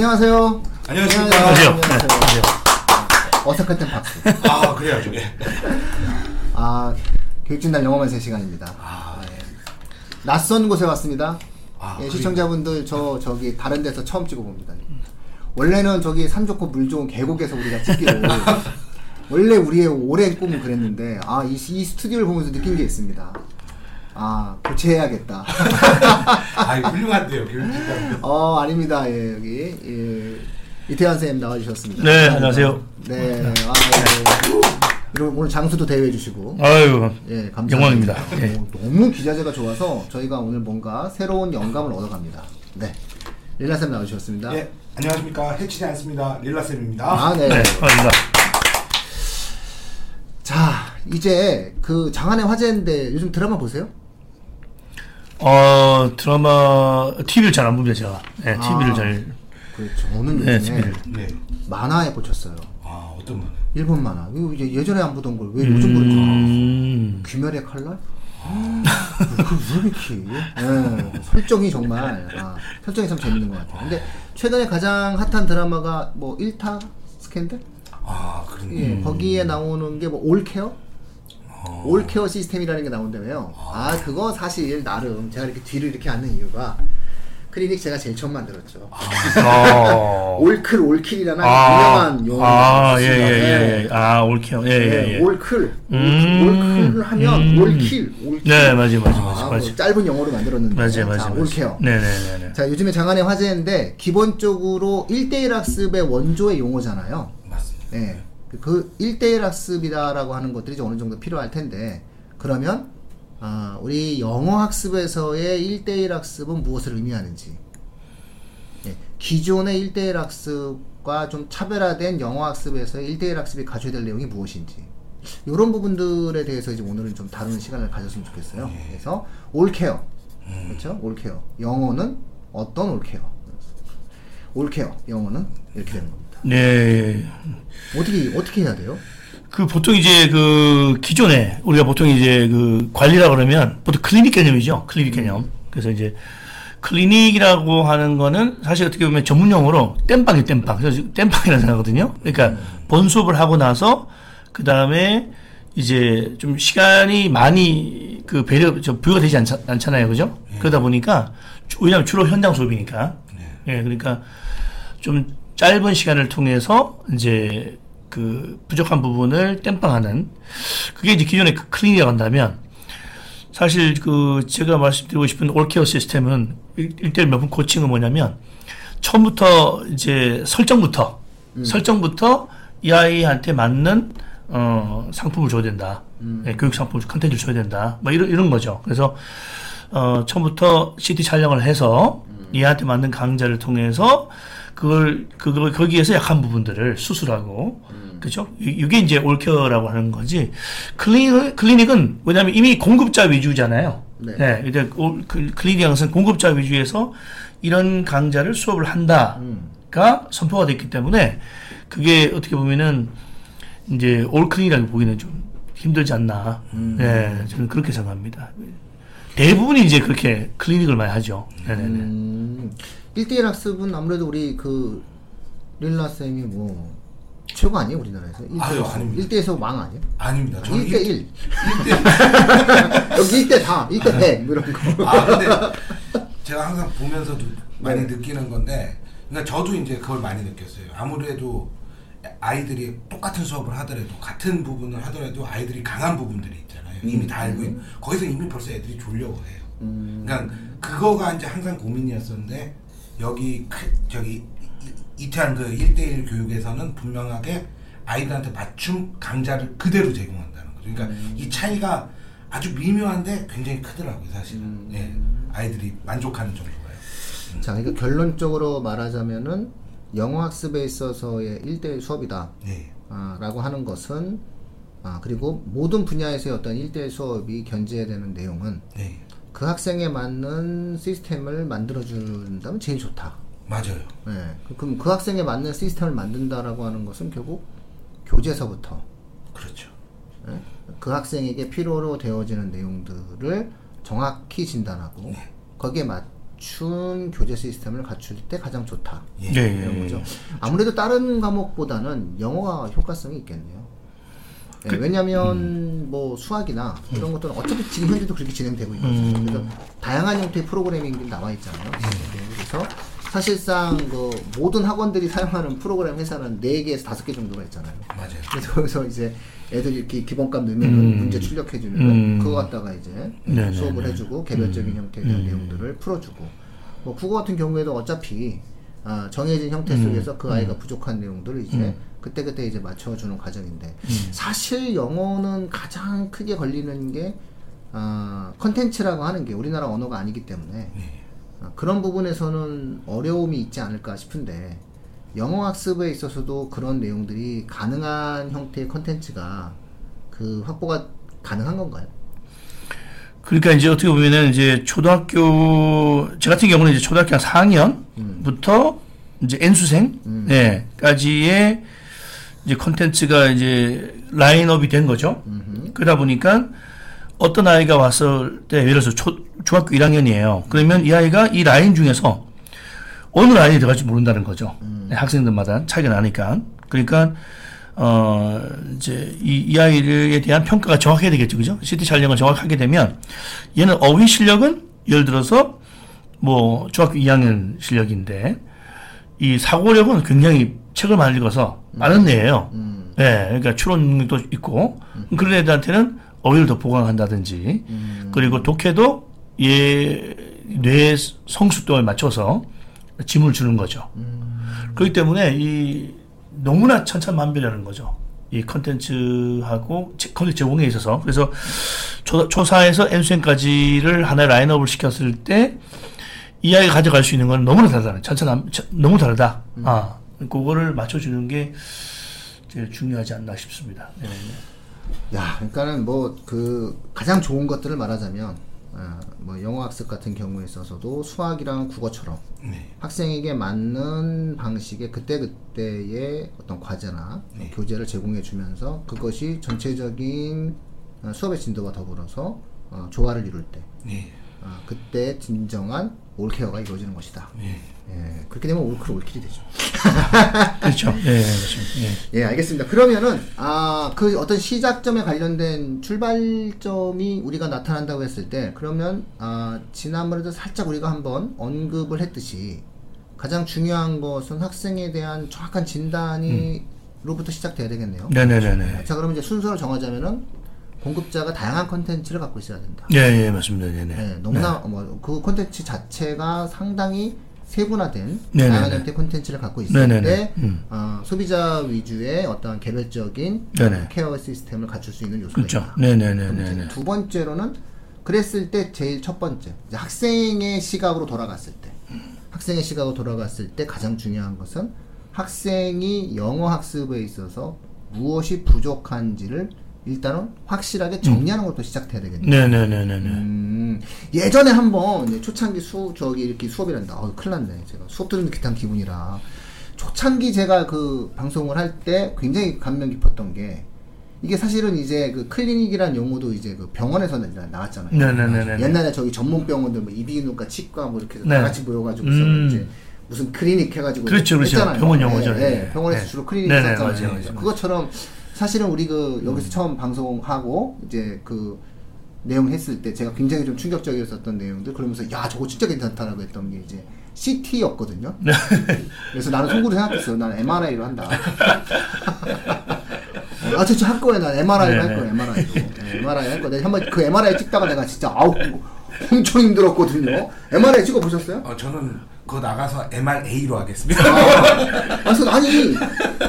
안녕하세요. 안녕하십니까. 안녕하세요. 안녕하세요. 어색할 땐 박수. 아 그래야죠. 예. 아, 교육진단 영어만 3시간입니다. 아, 네. 낯선 곳에 왔습니다. 아, 예, 그러니까. 시청자분들 저 저기 다른 데서 처음 찍어봅니다. 원래는 저기 산 좋고 물 좋은 계곡에서 우리가 찍기로 원래 우리의 오랜 꿈은 그랬는데 아이 이 스튜디오를 보면서 느낀 게 있습니다. 아 교체해야겠다. 아 훌륭한데요, 교육진단. 어 아닙니다. 예 여기 예, 이태환 선생님 나와주셨습니다. 네, 감사합니다. 안녕하세요. 네, 아, 네. 그리고 오늘 장수도 대회해 주시고 아유, 예 감사합니다. 영광입니다. 예. 어, 너무 기자재가 좋아서 저희가 오늘 뭔가 새로운 영감을 얻어갑니다. 네, 릴라 쌤 나와주셨습니다. 예, 안녕하십니까. 해치지 않습니다. 릴라쌤입니다. 아 네. 네, 반갑습니다. 자 이제 그 장안의 화제인데 요즘 드라마 보세요? 어, 드라마, TV를 잘 안 봅니다, 제가. 네, TV를 아. 잘, 그렇죠. 저는 네, 요즘에 TV를. 네. 만화에 꽂혔어요. 아 어떤 분? 일본 만화. 이거 이제 예전에 안 보던 걸 왜 요즘 보는 거야? 음, 귀멸의 칼날? 그왜 이렇게? 예, 설정이 정말 아, 설정이 참 재밌는 것 같아요. 근데 최근에 가장 핫한 드라마가 뭐 1타 스캔들? 아 그런. 예, 거기에 나오는 게 뭐 올케어? 올케어 시스템이라는 게 나온다며요. 아 그거 사실 나름 제가 이렇게 뒤를 이렇게 앉는 이유가 클리닉 제가 제일 처음 만들었죠. 어. 올클 올킬이라는 아, 유명한 용어가 아, 예, 있습니다. 예, 네. 예, 예. 아, 올케어. 예, 예, 예. 올클, 음. 올클을 하면 음. 올킬, 올킬. 네, 맞아요, 맞아요, 아, 맞아요. 뭐 맞아요. 짧은 영어로 만들었는데. 맞아요, 자, 맞아요. 맞아요. 올케어. 네네네네. 자, 요즘에 장안의 화제인데 기본적으로 1대1 학습의 원조의 용어잖아요. 맞습니다. 네. 그 1대1 학습이다라고 하는 것들이 이제 어느 정도 필요할 텐데 그러면 아, 우리 영어 학습에서의 1대1 학습은 무엇을 의미하는지 예, 기존의 1대1 학습과 좀 차별화된 영어 학습에서의 1대1 학습이 가져야 될 내용이 무엇인지 이런 부분들에 대해서 이제 오늘은 좀 다루는 시간을 가졌으면 좋겠어요. 그래서 올케어 그렇죠? 올케어 영어는 어떤 올케어? all care 영어는 이렇게 되는 겁니다. 네. 어떻게 어떻게 해야 돼요? 그 보통 이제 그 기존에 우리가 보통 이제 그 관리라 그러면 보통 클리닉 개념이죠. 클리닉 개념. 그래서 이제 클리닉이라고 하는 거는 사실 어떻게 보면 전문 용어로 땜빵이 땜빵. 그래서 땜빵이라는 생각하거든요. 그러니까 본 수업을 하고 나서 그 다음에 이제 좀 시간이 많이 그 배려 저 부여가 되지 않, 않잖아요. 그죠? 그러다 보니까 주- 왜냐하면 주로 현장 수업이니까. 예, 그러니까 좀 짧은 시간을 통해서 이제 그 부족한 부분을 땜빵하는 그게 이제 기존의 그 클리닉이라고 한다면 사실 그 제가 말씀드리고 싶은 all care 시스템은 일대일 맞춤 코칭은 뭐냐면 처음부터 이제 설정부터 설정부터 이 아이한테 맞는 어 상품을 줘야 된다. 예, 교육 상품 컨텐츠를 줘야 된다. 뭐 이런 이런 거죠. 그래서 어 처음부터 CT 촬영을 해서 얘한테 맞는 강좌를 통해서 그걸 그걸 거기에서 약한 부분들을 수술하고 그죠? 이게 이제 올케어라고 하는 거지. 클리닉 클리닉은 왜냐하면 이미 공급자 위주잖아요. 네. 네, 이제 올- 그 클리닉은 공급자 위주에서 이런 강좌를 수업을 한다가 선포가 됐기 때문에 그게 어떻게 보면은 이제 올 클리닉이라고 보기는 좀 힘들지 않나. 네, 저는 그렇게 생각합니다. 대부분이 이제 그렇게 클리닉을 많이 하죠. 네네네. 음, 1대1 학습은 아무래도 우리 그 릴라 쌤이 뭐 최고 아니에요 우리나라에서? 1대1 아유. 아닙니다. 1대에서 왕 아니에요? 아닙니다. 저는 1대 1 1대 여기 1대 다 1대 100 이런 거 아 근데 제가 항상 보면서도 많이 네. 느끼는 건데 그러니까 저도 이제 그걸 많이 느꼈어요. 아무래도 아이들이 똑같은 수업을 하더라도 같은 부분을 하더라도 아이들이 강한 부분들이 있잖아요. 이미 다 알고 있는 거기서 이미 벌써 애들이 졸려고 해요. 그러니까 그거가 이제 항상 고민이었었는데 여기 크- 저기 이- 이태한 그 1대1 교육에서는 분명하게 아이들한테 맞춤 강좌를 그대로 제공한다는 거죠. 그러니까 이 차이가 아주 미묘한데 굉장히 크더라고요, 사실은. 예. 아이들이 만족하는 정도가요. 자, 그러니까 결론적으로 말하자면은 영어 학습에 있어서의 1대1 수업이다. 네. 아, 라고 하는 것은 아, 그리고 모든 분야에서의 어떤 1대1 수업이 견제해야 되는 내용은 네. 그 학생에 맞는 시스템을 만들어준다면 제일 좋다. 맞아요. 네. 그- 그럼 그 학생에 맞는 시스템을 만든다라고 하는 것은 결국 교재서부터 그렇죠. 예? 그 학생에게 필요로 되어지는 내용들을 정확히 진단하고 거기에 맞, 갖춘 교재 시스템을 갖출 때 가장 좋다. 예, 예, 이런 예. 거죠. 아무래도 다른 과목보다는 영어가 효과성이 있겠네요. 예, 그, 왜냐하면 음. 뭐 수학이나 이런 것들은 어차피 지금 현재도 그렇게 진행되고 있거든요. 음. 그래서 다양한 형태의 프로그래밍들이 나와 있잖아요. 네, 그래서 사실상 그 모든 학원들이 사용하는 프로그램 회사는 4개에서 5개 정도가 있잖아요. 맞아요. 그래서 거기서 이제 애들이 이렇게 기본값 넣으면 음. 문제 출력해주면 음. 그거 갖다가 이제 네네네. 수업을 해주고 개별적인 음. 형태의 음. 내용들을 풀어주고 뭐 국어 같은 경우에도 어차피 아, 정해진 형태 음. 속에서 그 아이가 부족한 내용들을 이제 음. 그때그때 이제 맞춰주는 과정인데 사실 영어는 가장 크게 걸리는 게 아, 컨텐츠라고 하는 게 우리나라 언어가 아니기 때문에 네. 아, 그런 부분에서는 어려움이 있지 않을까 싶은데 영어 학습에 있어서도 그런 내용들이 가능한 형태의 컨텐츠가 그 확보가 가능한 건가요? 그러니까 이제 어떻게 보면은 이제 초등학교 저 같은 경우는 이제 초등학교 한 4학년부터 이제 N수생 음. 네, 까지의 이제 콘텐츠가 이제 라인업이 된 거죠. 음흠. 그러다 보니까 어떤 아이가 왔을 때 예를 들어서 초, 중학교 1학년이에요. 그러면 이 아이가 이 라인 중에서 어느 라인에 들어갈지 모른다는 거죠. 네, 학생들마다 차이가 나니까. 그러니까 어 이제 이, 이 아이에 대한 평가가 정확해야 되겠죠, 그죠? CT 촬영을 정확하게 되면 얘는 어휘 실력은 예를 들어서 뭐 중학교 2학년 실력인데 이 사고력은 굉장히 책을 많이 읽어서 많은 애예요. 음. 네, 그러니까 추론 능력도 있고 그런 애들한테는 어휘를 더 보강한다든지 음. 그리고 독해도 얘뇌 성숙도에 맞춰서 짐을 주는 거죠. 그렇기 때문에 이 너무나 천차만별이라는 거죠. 이 컨텐츠하고 제- 컨텐츠 제공에 있어서 그래서 초, 초사에서 N수행까지를 하나의 라인업을 시켰을 때 이 아이가 가져갈 수 있는 건 너무나 다르다. 천차남 천- 너무 다르다. 아 그거를 맞춰주는 게 제일 중요하지 않나 싶습니다. 네. 야, 그러니까는 뭐 그 가장 좋은 것들을 말하자면 아, 뭐 영어 학습 같은 경우에 있어서도 수학이랑 국어처럼 네. 학생에게 맞는 방식의 그때 그때의 어떤 과제나 네. 교재를 제공해 주면서 그것이 전체적인 어, 수업의 진도와 더불어서 어, 조화를 이룰 때 네. 아, 그때 진정한 올케어가 이루어지는 것이다. 네. 예, 그렇게 되면 올클 올킬이 되죠. 그렇죠. 네, 그렇죠. 예. 예, 알겠습니다. 그러면은 아, 그 어떤 시작점에 관련된 출발점이 우리가 나타난다고 했을 때 그러면 아, 지난번에도 살짝 우리가 한번 언급을 했듯이 가장 중요한 것은 학생에 대한 정확한 진단이 로부터 시작돼야 되겠네요. 네네네네. 자, 그럼 이제 순서를 정하자면은 공급자가 다양한 컨텐츠를 갖고 있어야 된다. 예, 예, 맞습니다. 네 네. 네, 너무나 뭐그 콘텐츠 자체가 상당히 세분화된 네네네. 다양한 형태의 콘텐츠를 갖고 있을 네네네. 때 음. 어, 소비자 위주의 어떤 개별적인 네네. 케어 시스템을 갖출 수 있는 요소가 그렇죠. 있다. 네네네네. 두 번째로는 그랬을 때 제일 첫 번째 학생의 시각으로 돌아갔을 때 학생의 시각으로 돌아갔을 때 가장 중요한 것은 학생이 영어 학습에 있어서 무엇이 부족한지를 일단은 확실하게 정리하는 것부터 시작돼야 되겠네요. 네네네네네. 음, 예전에 한번 초창기 수 저기 이렇게 수업이란다. 어, 큰일 났네. 제가 수업 듣는 듯한 기분이라. 초창기 제가 그 방송을 할 때 굉장히 감명 깊었던 게 이게 사실은 이제 그 클리닉이란 용어도 이제 그 병원에서 나- 나왔잖아요. 네네네네. 옛날에 저기 전문 병원들 뭐 이비인후과 치과 뭐 이렇게 네. 다 같이 모여가지고 음. 이제 무슨 클리닉 해가지고 그렇죠, 그렇죠. 했잖아요. 병원 용어죠. 네, 네. 네. 병원에서 네. 주로 클리닉 했잖아요. 그것처럼 사실은 우리 그 여기서 처음 방송하고 이제 그 내용 했을 때 제가 굉장히 좀 충격적이었었던 내용들 그러면서 야 저거 진짜 괜찮다라고 했던 게 이제 CT였거든요. 네. 그래서 나는 속으로 생각했어요. 나는 MRI로 한다. 아, 진짜 할 거야. 난 MRI로 할. 거야. MRI로. 네, MRI 할 거야. 내가 한번 그 MRI 찍다가 내가 진짜 아우 엄청 힘들었거든요. MRI 찍어 보셨어요? 어, 저는 그거 나가서 MRA로 하겠습니다. 아, 그래서 아니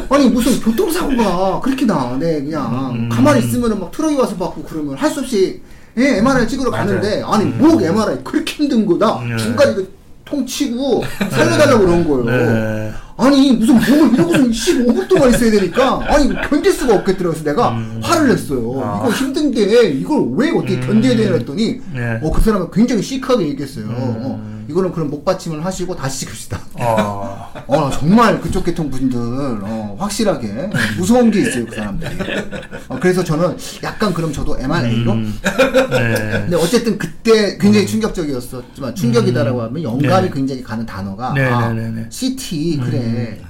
아니 무슨 교통사고가 그렇게 나. 네 그냥 음. 가만히 있으면은 막 트럭이 와서 받고 그러면 할 수 없이 예, MRI 찍으러 맞아요. 가는데 아니 목 MRI 그렇게 힘든 거다. 음. 중간에 그 통 치고 살려달라고 그런 거예요. 네. 아니 무슨 몸을 이러고서 15분 동안 있어야 되니까 아니 견딜 수가 없겠더라고요. 그래서 내가 음. 화를 냈어요. 아. 이거 힘든데 이걸 왜 어떻게 견뎌야 되냐 했더니 네. 어 그 사람은 굉장히 시크하게 얘기했어요. 음. 어, 이거는 그럼 목받침을 하시고 다시 시킵시다. 어, 어 정말 그쪽 계통 분들 어, 확실하게 어, 무서운 게 있어요 그 사람들이. 어, 그래서 저는 약간 그럼 저도 MRA로. 음. 네. 근데 어쨌든 그때 굉장히 충격적이었었지만 충격이다라고 하면 영감이 네. 굉장히 가는 단어가 네, 아, 네, 네, 네. CT 그래.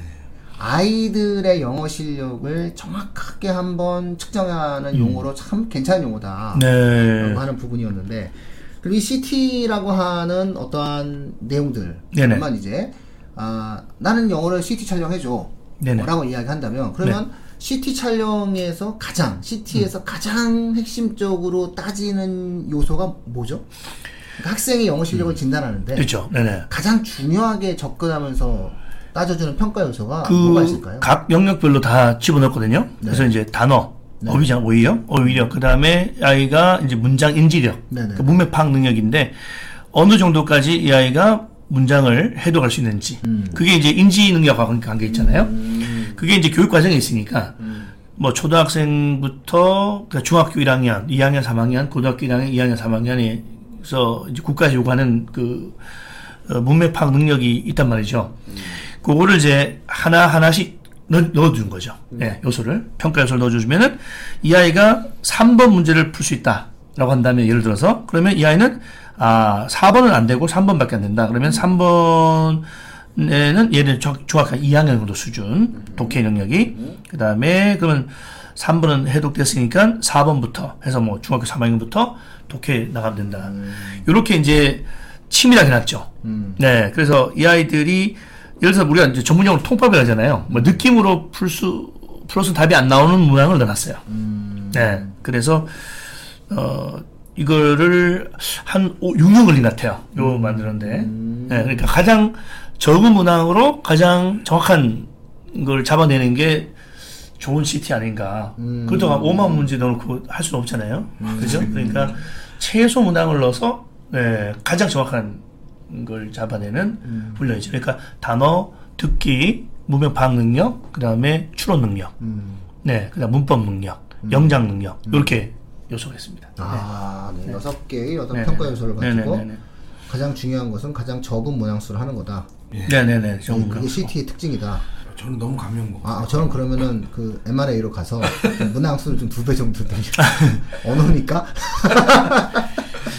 아이들의 영어 실력을 정확하게 한번 측정하는 용어로 참 괜찮은 용어다. 음. 네. 라고 하는 부분이었는데 그리고 이 CT라고 하는 어떠한 내용들 네네. 만 이제 아 나는 영어를 CT 촬영해줘 네네. 라고 이야기한다면 그러면 CT 촬영에서 가장 CT에서 가장 핵심적으로 따지는 요소가 뭐죠? 그러니까 학생의 영어 실력을 진단하는데 그렇죠. 네네. 가장 중요하게 접근하면서 따져주는 평가 요소가 뭐가 그 있을까요? 각 영역별로 다 집어넣거든요. 그래서 이제 단어, 네. 어휘장, 어휘력, 어휘력, 그 다음에 아이가 이제 문장 인지력, 네네. 그 문맥 파악 능력인데 어느 정도까지 이 아이가 문장을 해독할 수 있는지. 음. 그게 이제 인지 능력과 관- 관계 있잖아요. 그게 이제 교육 과정에 있으니까 음. 뭐 초등학생부터 그러니까 중학교 1학년, 2학년, 3학년, 고등학교 1학년, 2학년, 3학년에서 이제 국가에서 요구하는 그 어, 문맥 파악 능력이 있단 말이죠. 그거를 이제 하나 하나씩 넣, 넣어주는 거죠. 예, 요소를 평가 요소를 넣어주면은 이 아이가 3번 문제를 풀 수 있다 라고 한다면 예를 들어서 그러면 이 아이는 아 4번은 안 되고 3번밖에 안 된다. 그러면 3번에는 얘는 중학교 2학년 정도 수준 독해 능력이 그 다음에 그러면 3번은 해독됐으니까 4번부터 해서 뭐 중학교 3학년부터 독해 나가면 된다. 이렇게 이제 치밀하게 놨죠. 네, 그래서 이 아이들이 예를 들어서 우리가 이제 전문용어로 통법을 하잖아요. 뭐 느낌으로 풀 수 풀어서 답이 안 나오는 문항을 넣어놨어요. 네, 그래서 어 이거를 한 5, 6년 걸린 것 같아요. 요 만드는데. 네, 그러니까 가장 적은 문항으로 가장 정확한 걸 잡아내는 게 좋은 CT 아닌가. 그렇다고 5만 문제 넣어놓고 할 수는 없잖아요. 그죠? 그러니까 최소 문항을 넣어서 네, 가장 정확한 걸 잡아내는 훈련이죠. 그러니까 단어, 듣기, 문명 파악 능력, 그 다음에 추론 능력, 네, 그 다음 문법 능력, 영장 능력, 이렇게 요소가 있습니다. 아, 네. 여섯 개의 어떤 네. 평가 요소를 네, 네, 가지고 네, 네. 가장 중요한 것은 가장 적은 문항수를 하는 거다. 네네네. 음, 정말. 그게 CT의 특징이다. 저는 너무 감명 먹었어요. 아, 저는 그러면은 그 MRA로 가서 문항수를 좀 두 배 정도 늘려. 언어니까?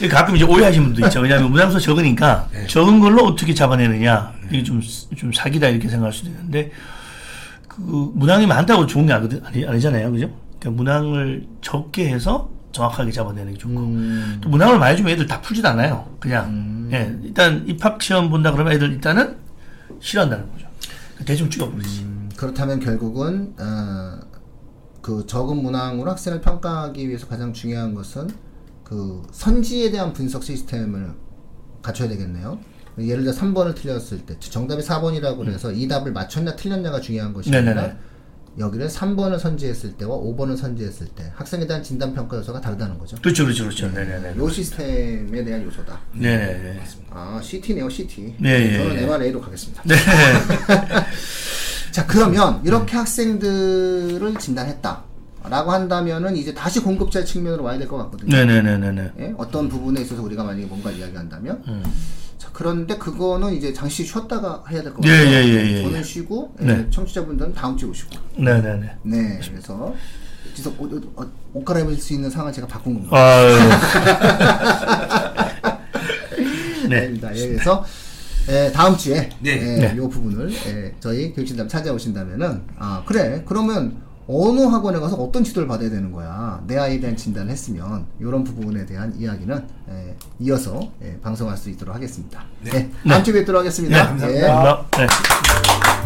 가끔 이제 오해하시는 분도 있죠. 왜냐하면 문항수 적으니까 적은 걸로 어떻게 잡아내느냐. 이게 좀, 좀 사기다 이렇게 생각할 수도 있는데, 그, 문항이 많다고 좋은 게 아니거든- 아니, 아니잖아요. 그죠? 그러니까 문항을 적게 해서 정확하게 잡아내는 게 좋고. 음, 또 문항을 많이 주면 애들 다 풀지도 않아요. 그냥. 예, 일단 입학 시험 본다 그러면 애들 일단은 싫어한다는 거죠. 대충 찍어버리지. 음, 그렇다면 결국은 어, 그 적은 문항으로 학생을 평가하기 위해서 가장 중요한 것은 그 선지에 대한 분석 시스템을 갖춰야 되겠네요. 예를 들어 3번을 틀렸을 때 정답이 4번이라고 그래서 이 답을 맞췄냐 틀렸냐가 중요한 것이 아니라 음. 네네네. 여기를 3번을 선지했을 때와 5번을 선지했을 때 학생에 대한 진단 평가 요소가 다르다는 거죠. 그렇죠, 그렇죠, 그렇죠. 네 네 네. 요 시스템에 대한 요소다. 네 네 네. 아 CT네요 CT. 네, 예, 저는 예. MRA로 가겠습니다. 네. 자 그러면 이렇게 학생들을 진단했다 라고 한다면은 이제 다시 공급자 측면으로 와야 될 것 같거든요 네네네네네. 예? 어떤 부분에 있어서 우리가 만약에 뭔가 이야기한다면 음. 자 그런데 그거는 이제 잠시 쉬었다가 해야 될것 예, 같아요 예, 예, 예, 저는 예. 쉬고 예, 네. 청취자분들은 다음 주에 오시고 네네네. 네 그래서 지속 옷, 옷, 옷, 옷 갈아입을 수 있는 상황을 제가 바꾼 겁니다 아유. 네. 예, 그래서 예, 다음 주에 네. 예, 네. 요 부분을 예, 저희 교육진담 찾아오신다면은 아 그래 그러면 어느 학원에 가서 어떤 지도를 받아야 되는 거야 내 아이에 대한 진단을 했으면 이런 부분에 대한 이야기는 예, 이어서 예, 방송할 수 있도록 하겠습니다. 네. 네. 다음 주에 뵙도록 하겠습니다. 네. 예. 감사합니다. 네.